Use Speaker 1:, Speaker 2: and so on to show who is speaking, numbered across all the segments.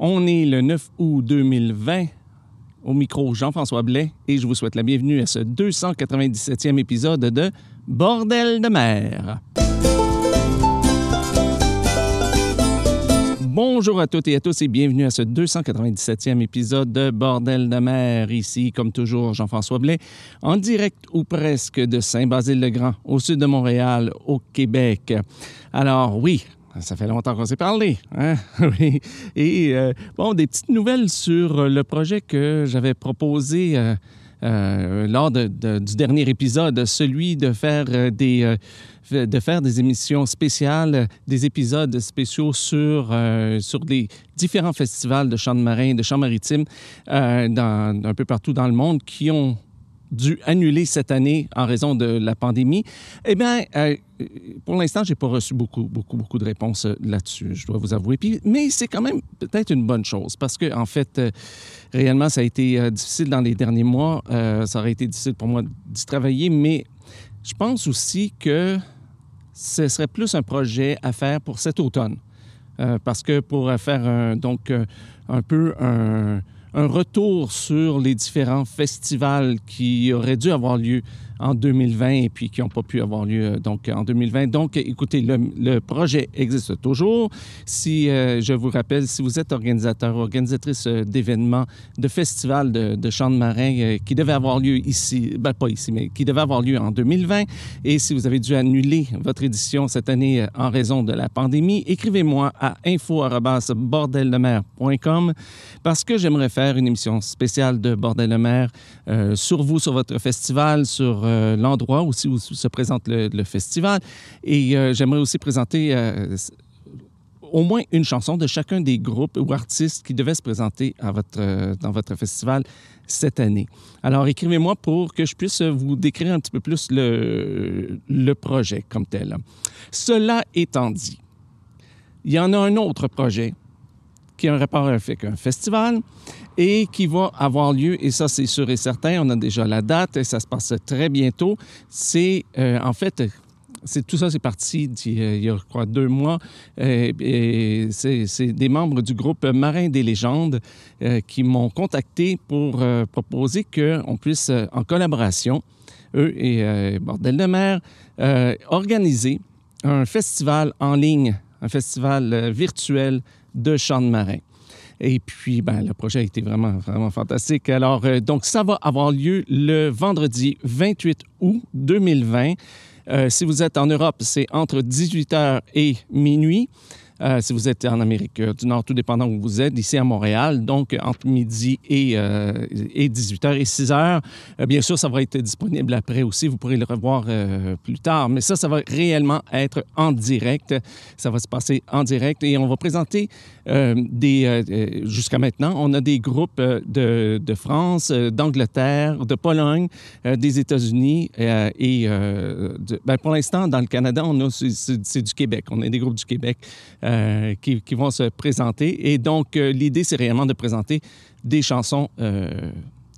Speaker 1: On est le 9 août 2020. Au micro, Jean-François Blais, et je vous souhaite la bienvenue à ce 297e épisode de Bordel de mer. Bonjour à toutes et à tous et bienvenue à ce 297e épisode de Bordel de mer. Ici, comme toujours, Jean-François Blais, en direct ou presque de Saint-Basile-le-Grand, au sud de Montréal, au Québec. Alors oui, ça fait longtemps qu'on s'est parlé. Hein? Et euh, bon, des petites nouvelles sur le projet que j'avais proposé euh, euh, lors du dernier épisode, celui de faire des de faire des émissions spéciales, des épisodes spéciaux sur, euh, sur les différents festivals de chants de marins, de chants maritimes euh, dans, un peu partout dans le monde qui ont dû annuler cette année en raison de la pandémie. Eh bien, euh, pour l'instant, j'ai pas reçu beaucoup, beaucoup, beaucoup de réponses là-dessus, je dois vous avouer. Puis, mais c'est quand même peut-être une bonne chose parce que, en fait, euh, réellement, ça a été euh, difficile dans les derniers mois. Euh, ça aurait été difficile pour moi d'y travailler, mais je pense aussi que ce serait plus un projet à faire pour cet automne. Euh, parce que pour faire donc euh, un peu un, un, retour sur les différents festivals qui auraient dû avoir lieu en 2020 et puis qui n'ont pas pu avoir lieu euh, donc en 2020. Donc, écoutez, le, projet existe toujours. Si euh, je vous rappelle, si vous êtes organisateur organisatrice euh, d'événements, de festivals de, de chants de marins euh, qui devaient avoir lieu ici, ben pas ici, mais qui devaient avoir lieu en 2020, et si vous avez dû annuler votre édition cette année en raison de la pandémie, écrivez-moi à info@bordeldemer.com parce que j'aimerais faire une émission spéciale de Bordel sur vous, sur votre festival, sur euh, l'endroit où, où, se présente le, festival. Et euh, j'aimerais aussi présenter euh, au moins une chanson de chacun des groupes ou artistes qui devaient se présenter dans votre festival cette année. Alors, écrivez-moi pour que je puisse vous décrire un petit peu plus le, le projet comme tel. Cela étant dit, il y en a un autre projet qui a un rapport avec un festival et qui va avoir lieu, et ça c'est sûr et certain, on a déjà la date ça se passe très bientôt. C'est euh, en fait, c'est tout ça c'est parti il y a, crois, deux mois. Euh, et c'est des membres du groupe Marin des légendes euh, qui m'ont contacté pour proposer qu'on puisse, en collaboration, eux et Bordel de mer, organiser un festival en ligne, un festival virtuel de chants de marins. Et puis, ben, le projet a été vraiment, vraiment fantastique. Alors, euh, donc, ça va avoir lieu le vendredi 28 août 2020. Euh, si vous êtes en Europe, c'est entre 18h et minuit. Euh, si vous êtes en Amérique du Nord, tout dépendant où vous êtes, ici à Montréal, donc entre midi et, euh, et 18h et 6h. Euh, bien sûr, ça va être disponible après aussi. Vous pourrez le revoir euh, plus tard. Mais ça, ça va réellement être en direct. Ça va se passer en direct et on va présenter euh, des... Euh, Jusqu'à maintenant, on a des groupes de, de France, d'Angleterre, de Pologne, euh, des États-Unis euh, et ben, pour l'instant, dans le Canada, on a c'est du Québec. On a des groupes du Québec euh, qui, vont se présenter. Et donc, euh, l'idée, c'est réellement de présenter des chansons euh,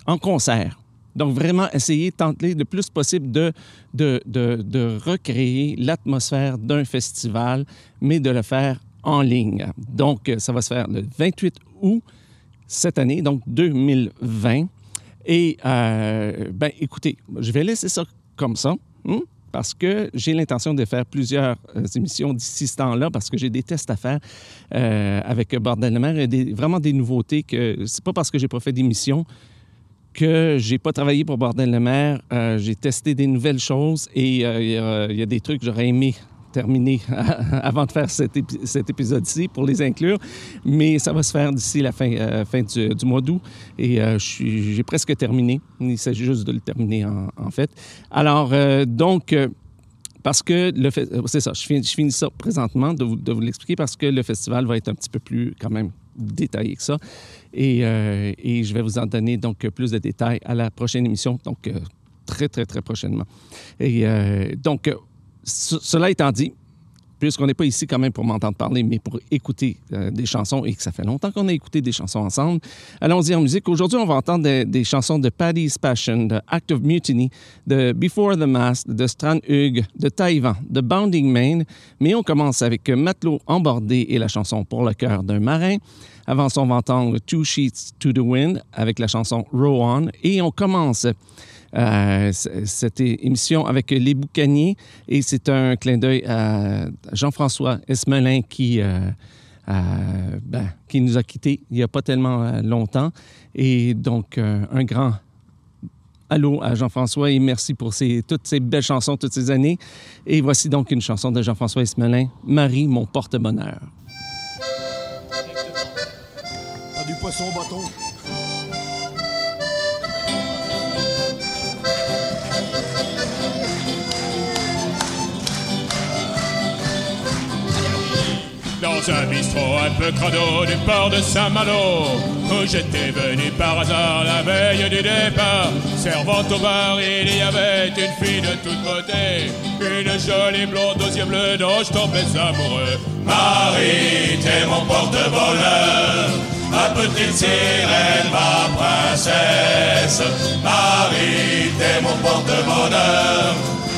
Speaker 1: en concert. Donc, vraiment essayer, tenter le plus possible de, de, de, de recréer l'atmosphère d'un festival, mais de le faire en ligne. Donc, ça va se faire le 28 août cette année, donc 2020. Et, euh, ben, écoutez, je vais laisser ça comme ça. Hein? Parce que j'ai l'intention de faire plusieurs euh, émissions d'ici ce temps-là, parce que j'ai des tests à faire euh, avec Bordel de mer, des, vraiment des nouveautés que c'est pas parce que j'ai pas fait d'émission que j'ai pas travaillé pour Bordel de mer. Euh, j'ai testé des nouvelles choses et il y, a des trucs que j'aurais aimé terminer avant de faire cet, épi cet épisode-ci pour les inclure, mais ça va se faire d'ici la fin, euh, du, mois d'août et euh, j'ai presque terminé. Il s'agit juste de le terminer en, fait. Alors, euh, donc, parce que le c'est ça, je finis, ça présentement de vous, l'expliquer parce que le festival va être un petit peu plus quand même détaillé que ça et, et je vais vous en donner donc plus de détails à la prochaine émission, donc très très très prochainement. Et donc cela étant dit, puisqu'on n'est pas ici quand même pour m'entendre parler, mais pour écouter euh, des chansons et que ça fait longtemps qu'on a écouté des chansons ensemble, allons-y en musique. Aujourd'hui, on va entendre des, chansons de Paddy's Passion, de Act of Mutiny, de Before the Mast, de Strand Hugh, de Taïwan, de Bounding Main. Mais on commence avec Matelot embordé et la chanson Pour le cœur d'un marin. Avant ça, on va entendre Two Sheets to the Wind avec la chanson Row On. Et on commence euh, cette émission avec Les Boucaniers. Et c'est un clin d'œil à Jean-François Esmelin qui, euh, ben, qui nous a quittés il n'y a pas tellement longtemps. Et donc, un grand allô à Jean-François et merci pour toutes ces belles chansons toutes ces années. Et voici donc une chanson de Jean-François Esmelin, Marie, mon porte-bonheur.
Speaker 2: du poisson bâton.
Speaker 3: Dans un bistrot un peu crado du port de Saint-Malo, où j'étais venu par hasard la veille du départ. Servant au bar, il y avait une fille de toute beauté, une jolie blonde aux yeux bleus dont je tombais amoureux. Marie, t'es mon porte-bonheur, ma petite sirène, ma princesse. Marie, t'es mon porte-bonheur,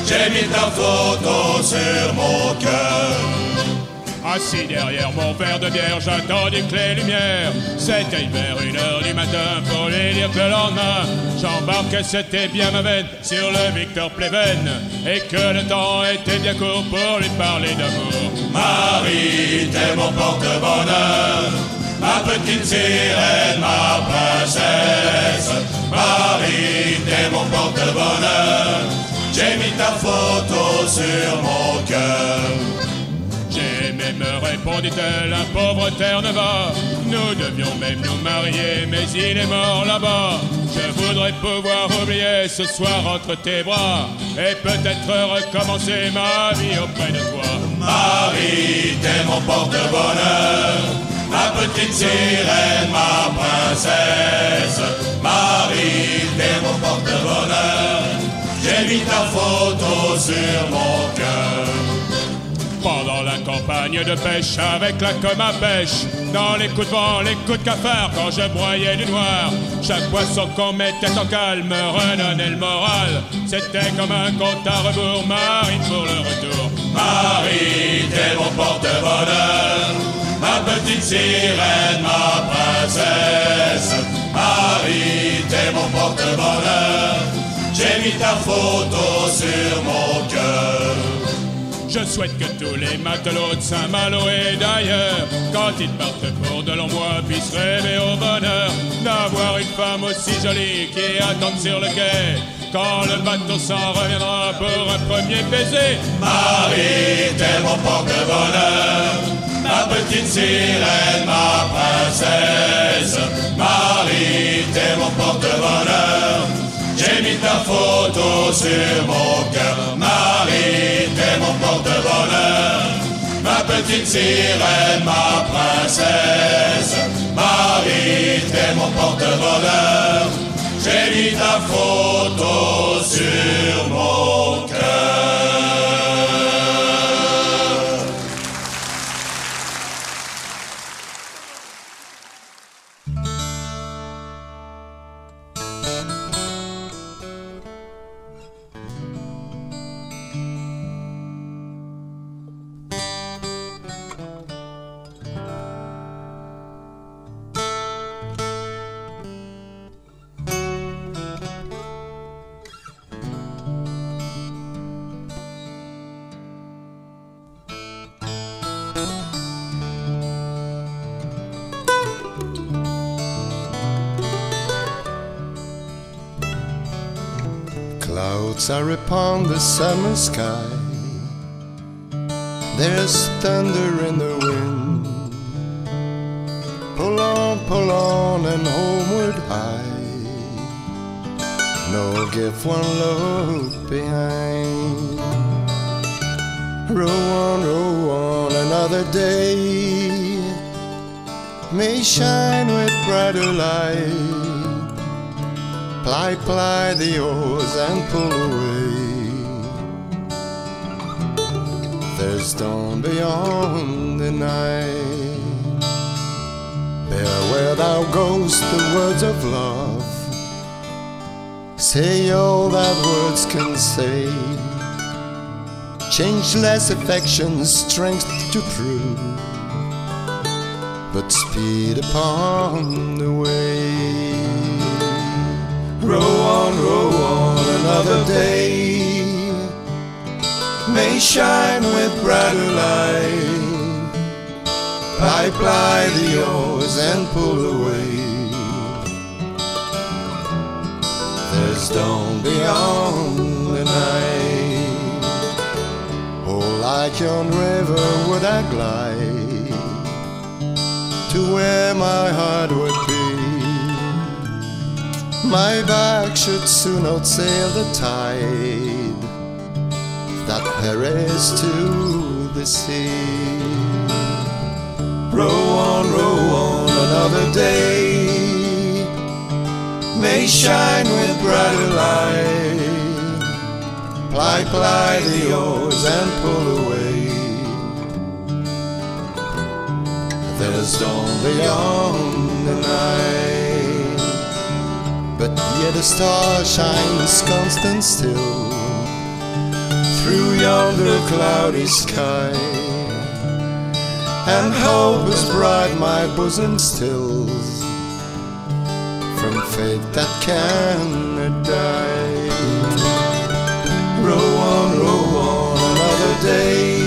Speaker 3: j'ai mis ta photo sur mon cœur. Assis derrière mon verre de bière, j'attendais que les lumières C'était vers une heure du matin pour les dire que le lendemain, j'embarquais, c'était bien ma veine sur le Victor Pleven. Et que le temps était bien court pour lui parler d'amour. Marie, t'es mon porte-bonheur, ma petite sirène, ma princesse. Marie, t'es mon porte-bonheur, j'ai mis ta photo sur mon cœur me répondit-elle, un pauvre terre ne va. Nous devions même nous marier, mais il est mort là-bas. Je voudrais pouvoir oublier ce soir entre tes bras et peut-être recommencer ma vie auprès de toi. Marie, t'es mon porte-bonheur, ma petite sirène, ma princesse. Marie, t'es mon porte-bonheur, j'ai mis ta photo sur mon cœur. Campagne de pêche, avec la comme à pêche, dans les coups de vent, les coups de cafard, quand je broyais du noir, chaque poisson qu'on mettait en calme me redonnait le moral. C'était comme un compte à rebours, Marie pour le retour. Marie, t'es mon porte-bonheur, ma petite sirène, ma princesse. Marie, t'es mon porte-bonheur, j'ai mis ta photo sur mon cœur. Je souhaite que tous les matelots de Saint-Malo et d'ailleurs, quand ils partent pour de longs mois, puissent rêver au bonheur d'avoir une femme aussi jolie qui attend sur le quai. Quand le bateau s'en reviendra pour un premier baiser, Marie, t'es mon porte-bonheur, ma petite sirène, ma princesse. Marie, t'es mon porte-bonheur. J'ai mis ta photo sur mon cœur. Petite sirène, ma princesse. Marie, t'es mon porte-bonheur. J'ai mis ta photo sur mon.
Speaker 4: Are upon the summer sky. There's thunder in the wind. Pull on, pull on, and homeward high. No give one look behind. Row on, row on, another day may shine with brighter light Ply, ply the oars and pull away. There's dawn beyond the night. There where thou goest, the words of love. Say all that words can say. Changeless affection, strength to prove. but speed upon the way. Row on, row on, another day may shine with brighter light. I ply the oars and pull away. There's dawn beyond the night. Oh, like yon river would I glide to where my heart would be. My back should soon outsail the tide that hurries to the sea. Row on, row on, another day may shine with brighter light. Ply, ply the oars and pull away. There's dawn beyond the night, but yet a star shines constant still through yonder cloudy sky. And hope is bright my bosom stills from fate that cannot die. Row on, row on, another day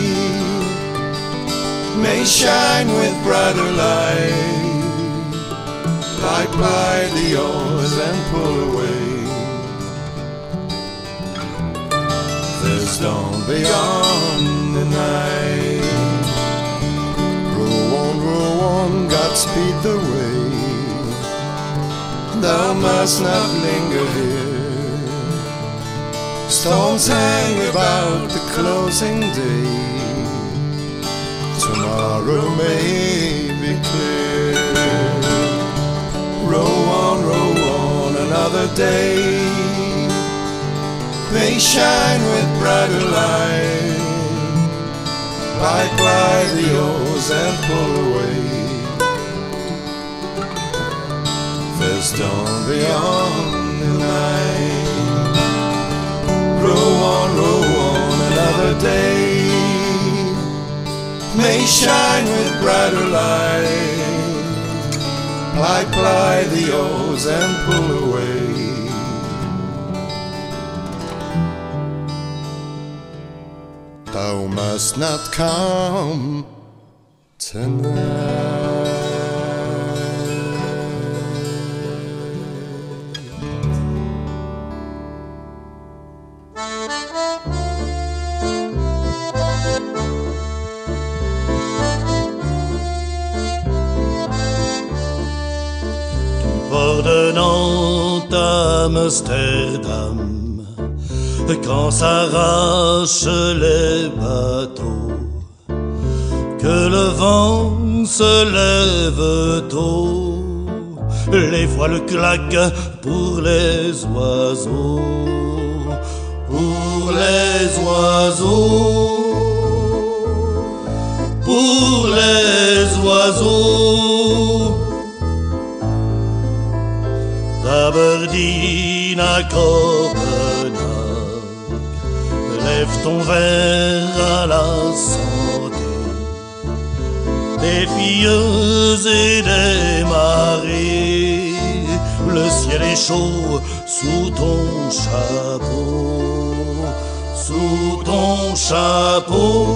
Speaker 4: may shine with brighter light. Ply, ply the oars and pull away. There's dawn beyond the night. Row on, row on, Godspeed the way. Thou must not linger here. Storms hang about the closing day. Tomorrow may be clear. Row on, row on, another day may shine with brighter light. Ply, ply the oars and pull away. There's dawn beyond the night. Row on, row on, another day may shine with brighter light. Ply, ply the oars and pull away. Thou must not come tonight.
Speaker 5: Quand s'arrachent les bateaux, que le vent se lève tôt, les voiles claquent pour les oiseaux, pour les oiseaux, pour les oiseaux. Lève ton verre à la santé des filles et des. Le ciel est chaud sous ton chapeau, sous ton chapeau,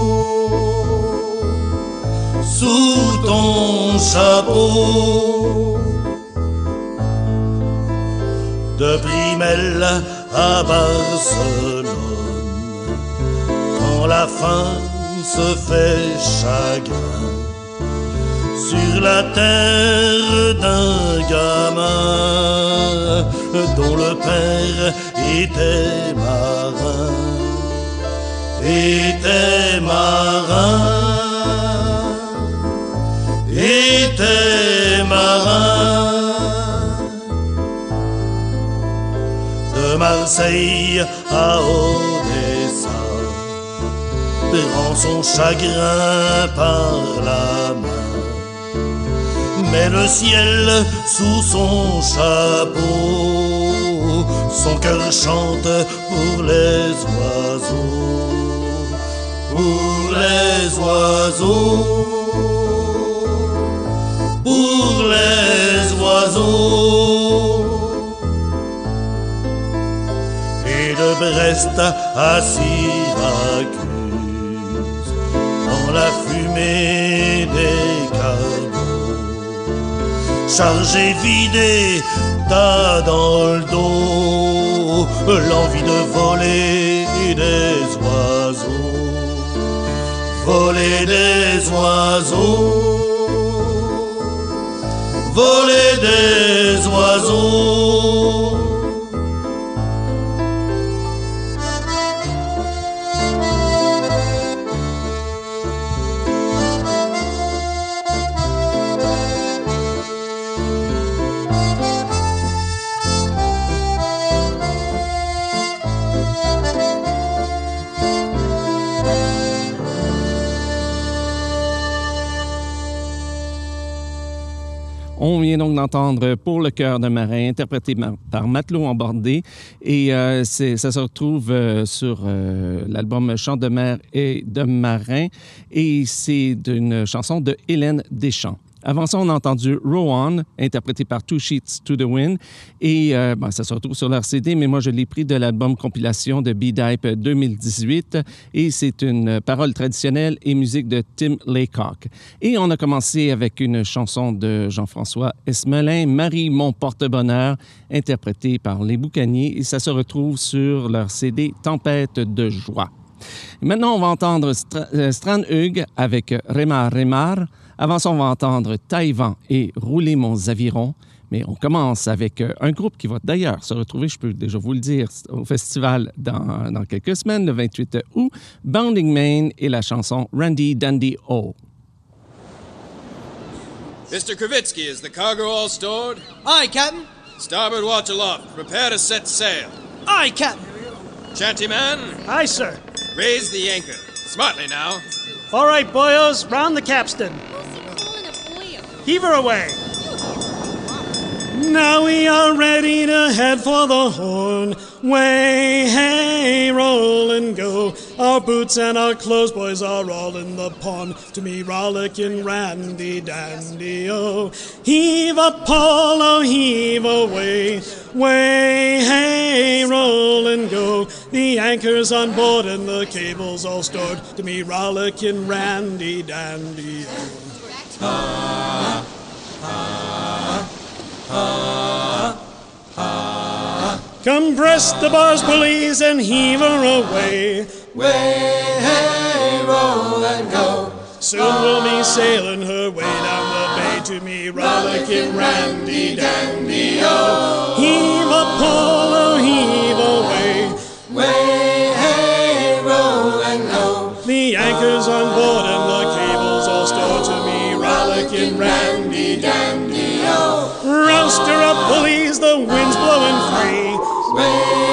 Speaker 5: sous ton chapeau de Brimel à Barcelone. Quand la faim se fait chagrin sur la terre d'un gamin dont le père était marin, était marin, était marin. Marseille à Odessa, prend son chagrin par la main. Mais le ciel sous son chapeau, son cœur chante pour les oiseaux, pour les oiseaux, pour les oiseaux. Brest à Syracuse, dans la fumée des cargos, chargé, vidé, t'as dans le dos l'envie de voler des oiseaux, voler des oiseaux. Voler des oiseaux.
Speaker 1: On vient donc d'entendre Pour le cœur d'un marin, interprété par, Matelot Embordé. Et euh, ça se retrouve euh, sur euh, l'album Chant de mer et de marin. Et c'est une chanson de Hélène Deschamps. Avant ça, on a entendu Rowan, interprété par Two Sheets to the Wind. Et euh, ben, ça se retrouve sur leur CD, mais moi, je l'ai pris de l'album compilation de B-Dipe 2018. Et c'est une parole traditionnelle et musique de Tim Laycock. Et on a commencé avec une chanson de Jean-François Esmelin, Marie, mon porte-bonheur, interprétée par les Boucaniers. Et ça se retrouve sur leur CD Tempête de joie. Maintenant, on va entendre Stra euh, Strand Hugues avec Remar Remar. Avant ça, on va entendre Taïwan et Rouler mon Zaviron. Mais on commence avec euh, un groupe qui va d'ailleurs se retrouver, je peux déjà vous le dire, au festival dans, dans quelques semaines, le 28 août. Bounding Main et la chanson Randy Dandy O.
Speaker 6: Mr. Kravitsky, is the cargo all stored?
Speaker 7: Aye, Captain.
Speaker 6: Starboard watch aloft. Prepare to set sail.
Speaker 7: Aye, Captain.
Speaker 6: Shanty man,
Speaker 7: Aye, sir.
Speaker 6: raise the anchor. Smartly now.
Speaker 7: All right, boyos, round the capstan. Heave her away. Now we are ready to head for the horn. Way, hey, roll and go. Our boots and our clothes, boys, are all in the pond. To me, rollicking randy dandy, oh. Heave Apollo, oh, heave away. Way, hey, roll and go. The anchor's on board and the cable's all stored. To me, rollicking randy dandy, oh. Come press the bars, pulleys, and heave her away. Way, hey, roll and go. Soon we'll be sailing her way down the bay to me, rollicking Randy Dandy, oh. Heave up, Apollo, heave away. Way, rollicking Randy Dandy, oh. Roust her up, pulleys, the wind's blowing free. Oh.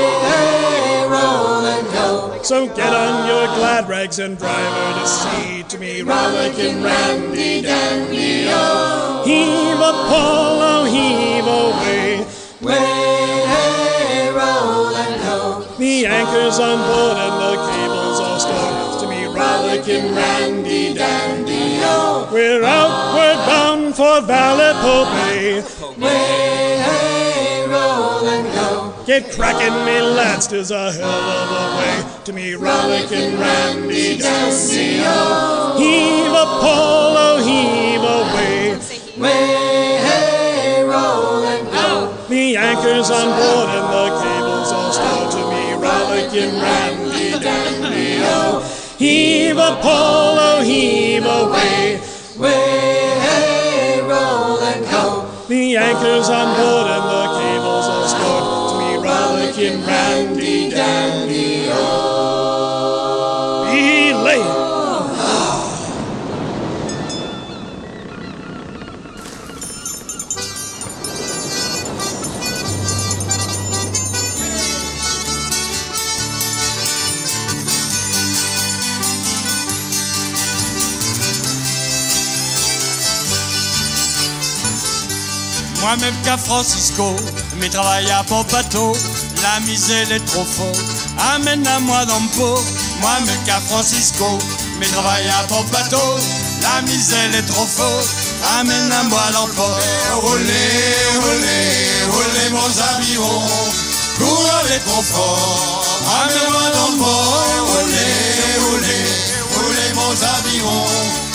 Speaker 7: So get on your glad rags and drive her to sea to me, rollicking Randy Dandy, oh. Heave Apollo, heave away. Way, hey, roll and oh. go. The anchor's on board and the cable's all stored to me, rollicking Randy Dandy, oh. We're outward bound for Vallepo Bay. Way, hey, roll and go. Get cracking, me lads, 'tis a hell of a way to me, rollicking Randy Dandy, oh. Heave Apollo, heave away. Way, hey, roll and go. The anchor's on board and the cable's all stored to me, rollicking Randy Dandy, oh. Heave Apollo, heave away. Way, The anchor's on board and the cable's all stored to me, rollicking Randy
Speaker 8: Moi-même qu'à Francisco, mes travail à bon la misère est trop forte, amène à moi dans le pot. Moi-même qu'à Francisco, mes travail à bon la misère est trop forte, amène-moi dans le port. Roulez, roulez, roulez mon aviron, courez trop fort, amène-moi dans le port. Roulez, roulez, roulez mon courez trop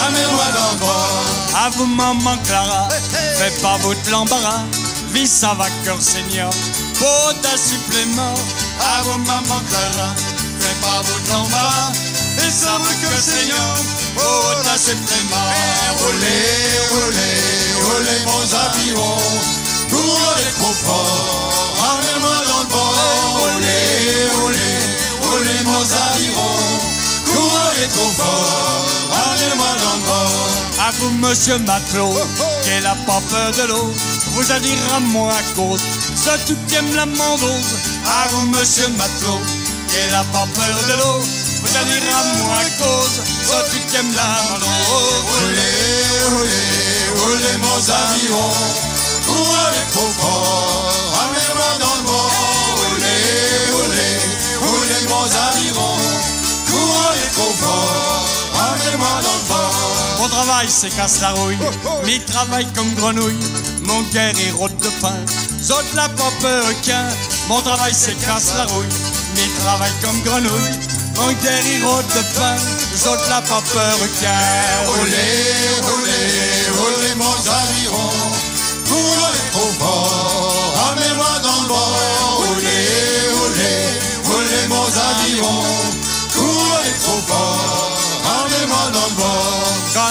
Speaker 8: fort, amène-moi dans le port. À vous maman Clara, fais pas votre l'embarras, vis ça va cœur seigneur, faut un supplément. À vous maman Clara, fais pas votre l'embarras, et ça va cœur seigneur, faut un supplément. Roulez, roulez, roulez mon aviron, courez trop fort, amène-moi dans le port. Roulez, roulez, roulez mon aviron, courez trop fort, port. À vous, monsieur matelot, qui n'a pas peur de l'eau, vous allez à moi à cause, ce tout qui aime la mandose. À vous, monsieur matelot, qui n'a pas peur de l'eau, vous allez à moi à cause, ce tout qui aime la mandose. Roulez, roulez, roulez mon aviron, courez trop fort, amenez-moi dans le bord. Roulez, roulez, roulez mon aviron, courez trop fort, amenez-moi dans le. Mon travail c'est casse la rouille, mais travaille comme grenouille, mon guerre est rôde de pain, saute la peur requin. Mon travail c'est casse la rouille, mais travaille comme grenouille, mon guerre est rôde de pain, saute la peur requin. Roulez, roulez, roulez mon aviron, roulez trop fort, amenez-moi dans le bord. Roulez, roulez, roulez mon aviron, courez trop fort,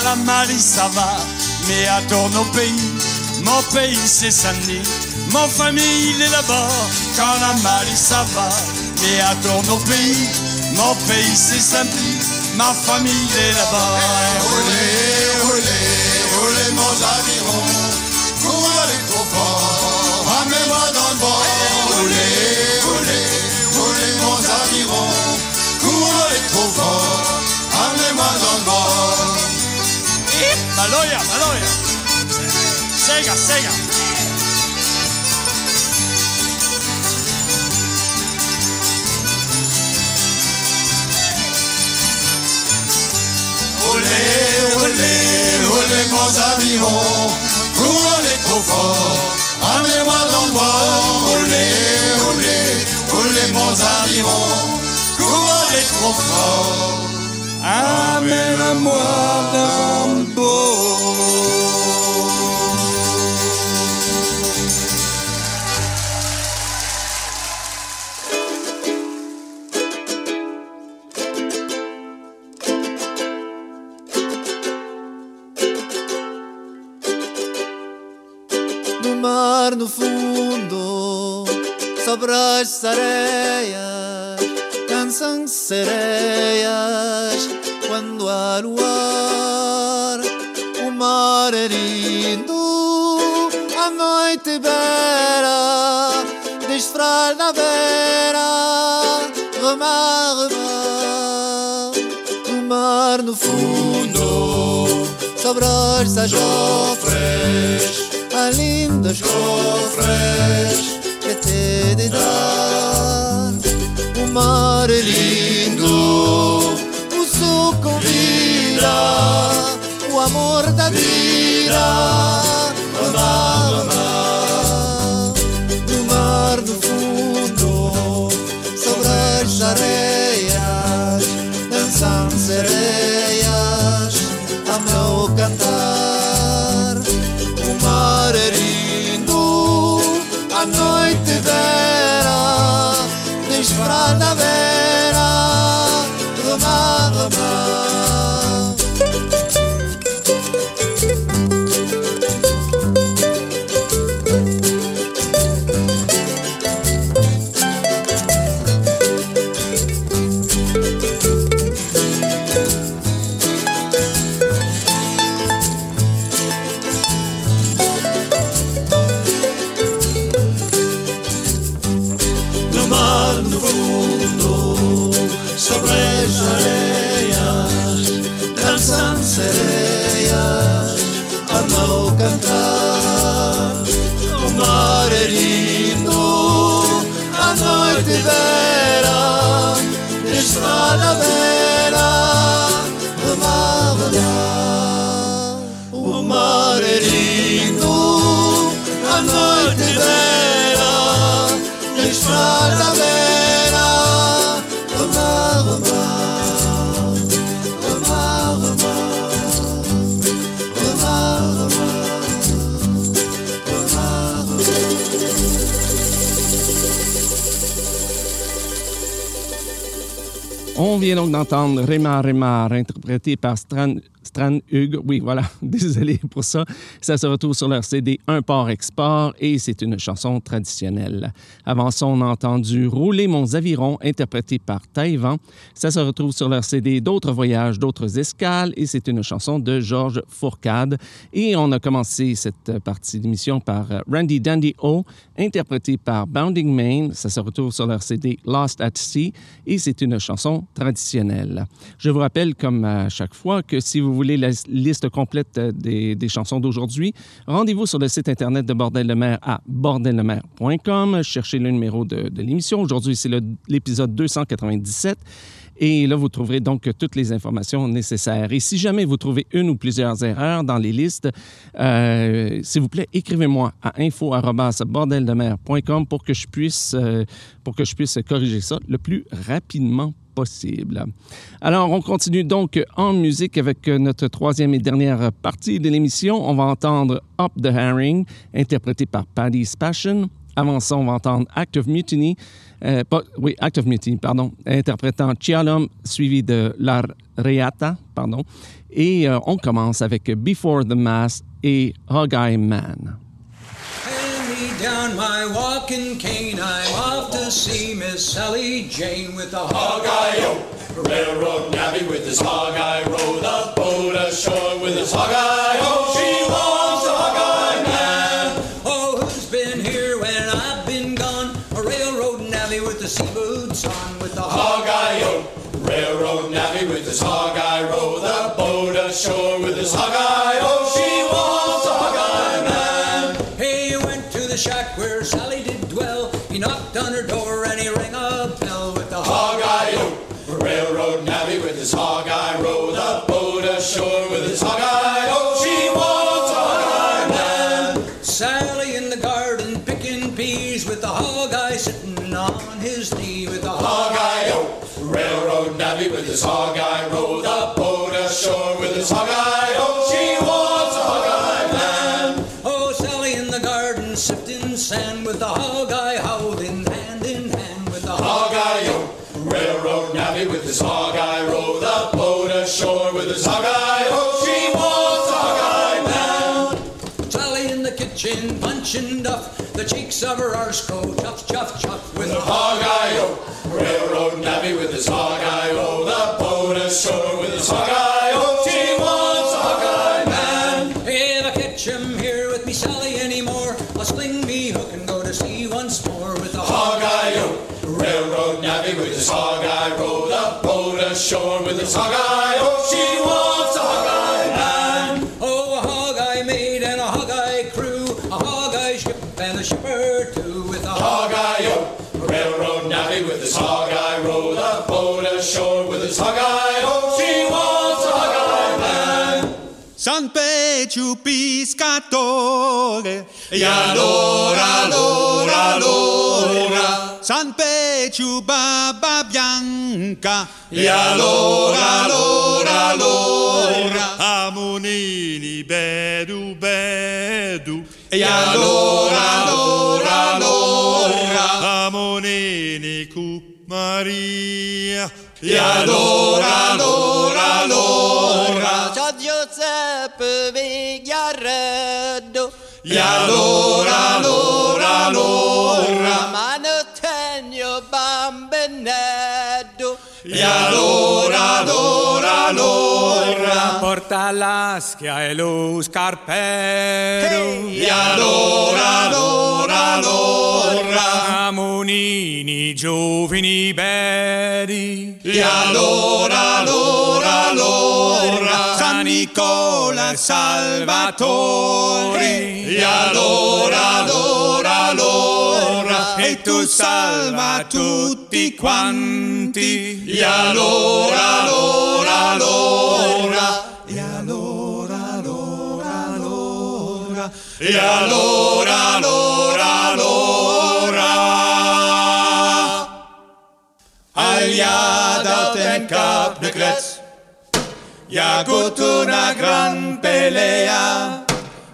Speaker 8: la Marie ça va, mais à tourne au pays, mon pays c'est Saint-Denis, mon famille il est là-bas. Quand la Marie ça va, mais à tourne au pays, mon pays c'est Saint-Denis, ma famille est là-bas. Roulez, roulez mon Maloya, Maloya. Sega, Sega. Olé, olé, olé, mon aviron, roulez trop fort, amenez-moi dans le bord. Olé, olé, olé, mon aviron, roulez trop fort, le bord.
Speaker 9: no mar no fundo, sobre as areias, dançam noite beira, desfrar na beira, remar, remar. No mar no fundo, sobre as ajofres há lindos cofres que te de dar. O mar é lindo, o sol convida, o amor da vida.
Speaker 1: On vient donc d'entendre Remar Remar, interprété par Stran, Hugues. Oui, voilà, désolé pour ça. Ça se retrouve sur leur CD Un port-export et c'est une chanson traditionnelle. Avant ça, on a entendu Rouler mon Zaviron, interprété par Taïwan. Ça se retrouve sur leur CD D'autres voyages, d'autres escales et c'est une chanson de Georges Fourcade. Et on a commencé cette partie d'émission par Randy Dandy O, interprété par Bounding Main. Ça se retrouve sur leur CD Lost at Sea et c'est une chanson traditionnelle. Je vous rappelle, comme à chaque fois, que si vous voulez la liste complète euh, des, chansons d'aujourd'hui, rendez-vous sur le site Internet de Bordel de mer à bordellemer.com. Cherchez le numéro de, l'émission. Aujourd'hui, c'est le- l'épisode 297. Et là, vous trouverez donc toutes les informations nécessaires. Et si jamais vous trouvez une ou plusieurs erreurs dans les listes, euh, s'il vous plaît, écrivez-moi à info@bordeldemer.com pour que je puisse euh, pour que je puisse corriger ça le plus rapidement Alors, on continue donc en musique avec notre troisième et dernière partie de l'émission. On va entendre Up the Herring, interprété par Paddy's Passion. Avant ça, on va entendre Act of Mutiny, euh, oui, Act of Mutiny, pardon, interprétant Chialum, suivi de La Reata, pardon. Et euh, on commence avec Before the Mass et Hog-Eye Man.
Speaker 10: To see Miss Sally Jane with a hog eye
Speaker 11: Railroad navvy with his hog eye row, the boat ashore with his hog eye ho. She wants a hog eye man.
Speaker 10: Oh, who's been here when I've been gone? A railroad navvy with the sea boots on with a hog
Speaker 11: eye ho. Railroad navvy with his hog eye row, the boat ashore with his hog eye
Speaker 10: with
Speaker 11: his hog eye row, the boat ashore with his hog eye
Speaker 10: her arse go chuff chuff chuff with a
Speaker 11: Hog ho. Railroad navvy with his hog row, the boat ashore with his hog ho. She wants a hog man.
Speaker 10: If I catch him here with me Sally anymore, I'll sling me hook and go to sea once more with a
Speaker 11: Hog ho. Railroad navvy with his hog row, the boat ashore with his hog eye Railroad with his hog eye row, the boat ashore with his hog eye ho. She wants a hog man.
Speaker 12: San Pecho pescatore
Speaker 11: E allora, allora, allora.
Speaker 12: San Pecho baba bianca
Speaker 11: E allora, allora, allora.
Speaker 12: Amonini bedu bedu
Speaker 11: E allora,
Speaker 12: Maria
Speaker 11: E allora, allora, allora.
Speaker 9: Ciao Giuseppe Vigliaredo
Speaker 11: E allora, allora, allora.
Speaker 9: Manotegno Bambeneddo
Speaker 11: E allora, allora, allora.
Speaker 12: Porta l'aschia e lo scarpero
Speaker 11: E allora, allora, allora.
Speaker 12: Amonini giovani bedi
Speaker 11: E allora, allora, allora.
Speaker 12: San Nicola Salvatore
Speaker 11: E allora, allora, allora.
Speaker 12: E tu salva tutti quanti.
Speaker 11: E allora, allora, allora.
Speaker 12: E allora, allora, allora E allora, allora, allora. Al jaar dat en kap de klets Ja, goed una gran pelea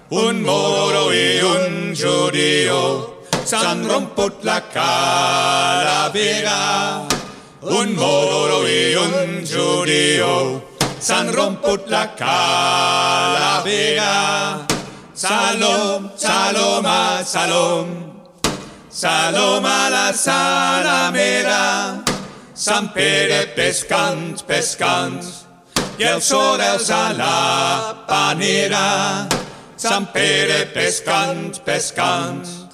Speaker 12: Un moro y un judío San romput la calavera Un moro y un judío San romput la calavera Salom, saloma, salom. Saloma la salamera Sant Pere pescant, pescant. I els sorels a la panera. Sant Pere pescant, pescant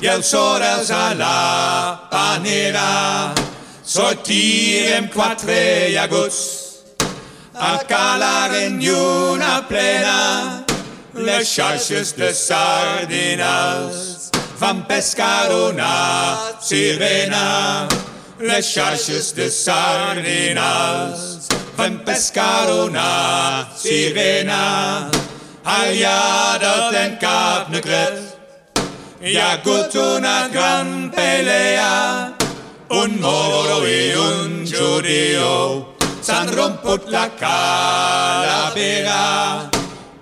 Speaker 12: i els sorels a la panera. Sortirem quatre llagots a calar en lluna plena les xarxes de sardinals van pescar una sirena. Les xarxes de sardinals van pescar una sirena. Allà del ten cap negret ha hagut una gran pelea. Un moro i un judío s'han romput la calavera.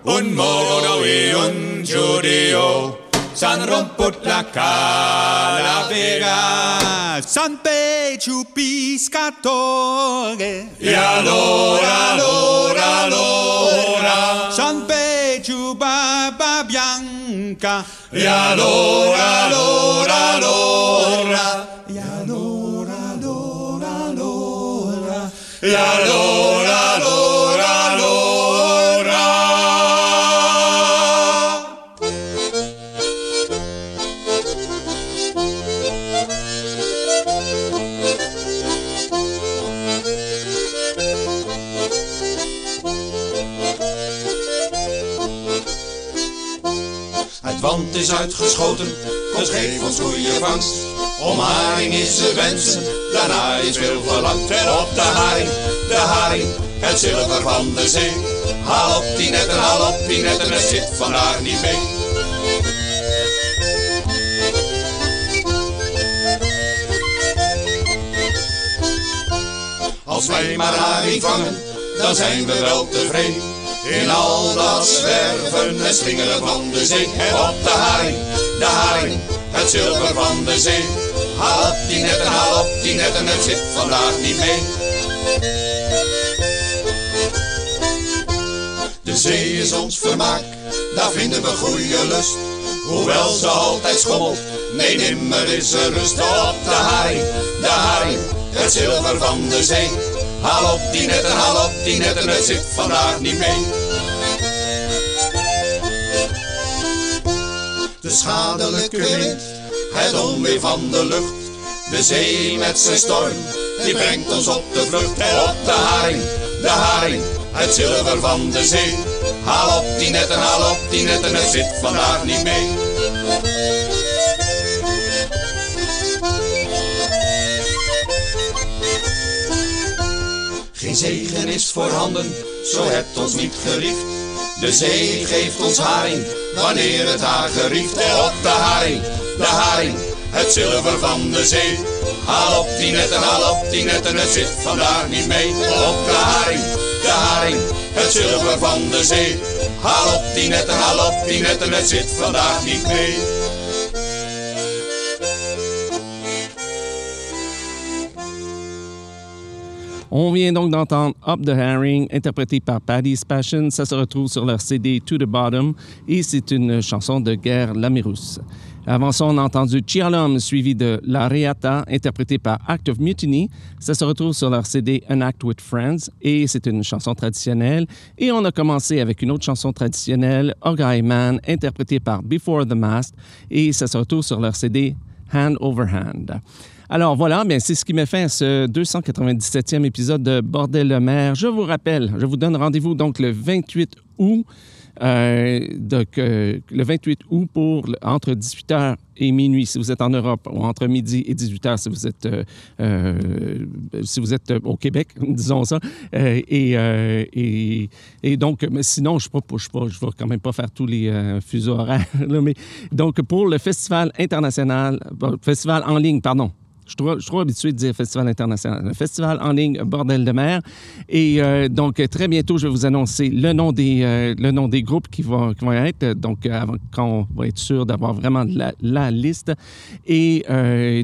Speaker 12: Un moro i un judío s'han romput la calavera.
Speaker 13: San Pedro Piscatore.
Speaker 12: E allora, allora, allora.
Speaker 13: San Pedro Barba Bianca.
Speaker 12: E allora, allora, allora.
Speaker 13: E allora, allora, allora.
Speaker 12: E allora,
Speaker 14: is uitgeschoten, dus geef ons goede vangst. Om haring is te wensen, daarna is veel verlangd. En op de haring, de haring, het zilver van de zee. Haal op die netten, haal op die netten, het zit vandaag niet mee. Als wij maar haring vangen, dan zijn we wel tevreden. In al dat zwerven en slingeren van de zee. En op de haring, de haring, het zilver van de zee. Haal op die netten, haal op die netten, het zit vandaag niet mee. De zee is ons vermaak, daar vinden we goede lust. Hoewel ze altijd schommelt, nee nimmer is er rust. Op de haring, de haring, het zilver van de zee. Haal op die netten, haal op die netten, het zit vandaag niet mee. De schadelijke wind, het onweer van de lucht. De zee met zijn storm, die brengt ons op de vlucht. En op de haring, de haring, het zilver van de zee. Haal op die netten, haal op die netten, het zit vandaag niet mee. Geen zegen is voorhanden, zo hebt ons niet geriefd. De zee geeft ons haring, wanneer het haar gerieft. Op de haring, de haring, het zilver van de zee. Haal op die netten, haal op die netten, het zit vandaag niet mee. Op de haring, de haring, het zilver van de zee. Haal op die netten, haal op die netten, het zit vandaag niet mee.
Speaker 1: On vient donc d'entendre Up the Herring, interprété par Paddy's Passion. Ça se retrouve sur leur CD To the Bottom et c'est une chanson de guerre Lamirous. Avant ça, on a entendu Chialum suivi de La Reata, interprété par Act of Mutiny. Ça se retrouve sur leur CD An Act with Friends et c'est une chanson traditionnelle. Et on a commencé avec une autre chanson traditionnelle, Ogai Man, interprétée par Before the Mast et ça se retrouve sur leur CD Hand Over Hand. Alors voilà, bien c'est ce qui met fin à ce 297e épisode de Bordel le maire. Je vous rappelle, je vous donne rendez-vous donc le 28 août Euh, donc, euh, le 28 août pour entre 18h et minuit si vous êtes en Europe, ou entre midi et 18h si vous êtes, euh, euh, si vous êtes au Québec, disons ça. Et, et, donc, mais sinon, je ne je ne vais quand même pas faire tous les fuseaux horaires. là, mais, donc, pour le Festival international, Festival en ligne, pardon, je suis, trop, habitué de dire festival international. Le festival en ligne Bordel de mer. Et euh, donc, très bientôt, je vais vous annoncer le nom des, euh, le nom des groupes qui vont, qui vont être. Donc, euh, avant, quand on va être sûr d'avoir vraiment la, la liste. Et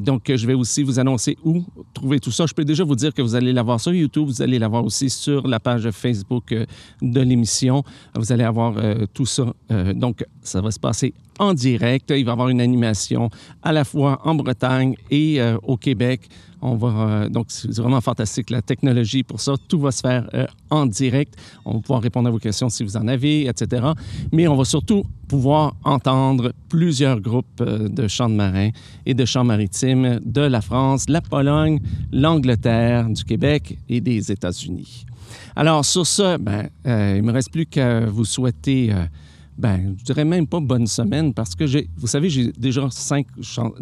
Speaker 1: donc, je vais aussi vous annoncer où trouver tout ça. Je peux déjà vous dire que vous allez l'avoir sur YouTube. Vous allez l'avoir aussi sur la page Facebook de l'émission. Vous allez avoir tout ça. Donc, ça va se passer en direct. Il va y avoir une animation à la fois en Bretagne et euh, au Québec. On va, euh, donc, c'est vraiment fantastique, la technologie pour ça. Tout va se faire euh, en direct. On va pouvoir répondre à vos questions si vous en avez, etc. Mais on va surtout pouvoir entendre plusieurs groupes de chants de marins et de chants maritimes de la France, la Pologne, l'Angleterre, du Québec et des États-Unis. Alors, sur ce, ben, il ne me reste plus qu'à vous souhaiter... ben, je dirais même pas bonne semaine parce que j'ai, vous savez, j'ai déjà cinq,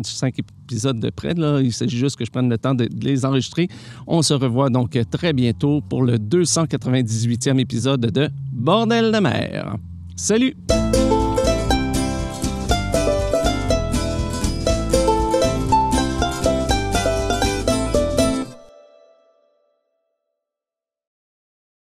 Speaker 1: cinq épisodes de près. Là. Il s'agit juste que je prenne le temps de, de les enregistrer. On se revoit donc très bientôt pour le 298e épisode de Bordel de mer. Salut!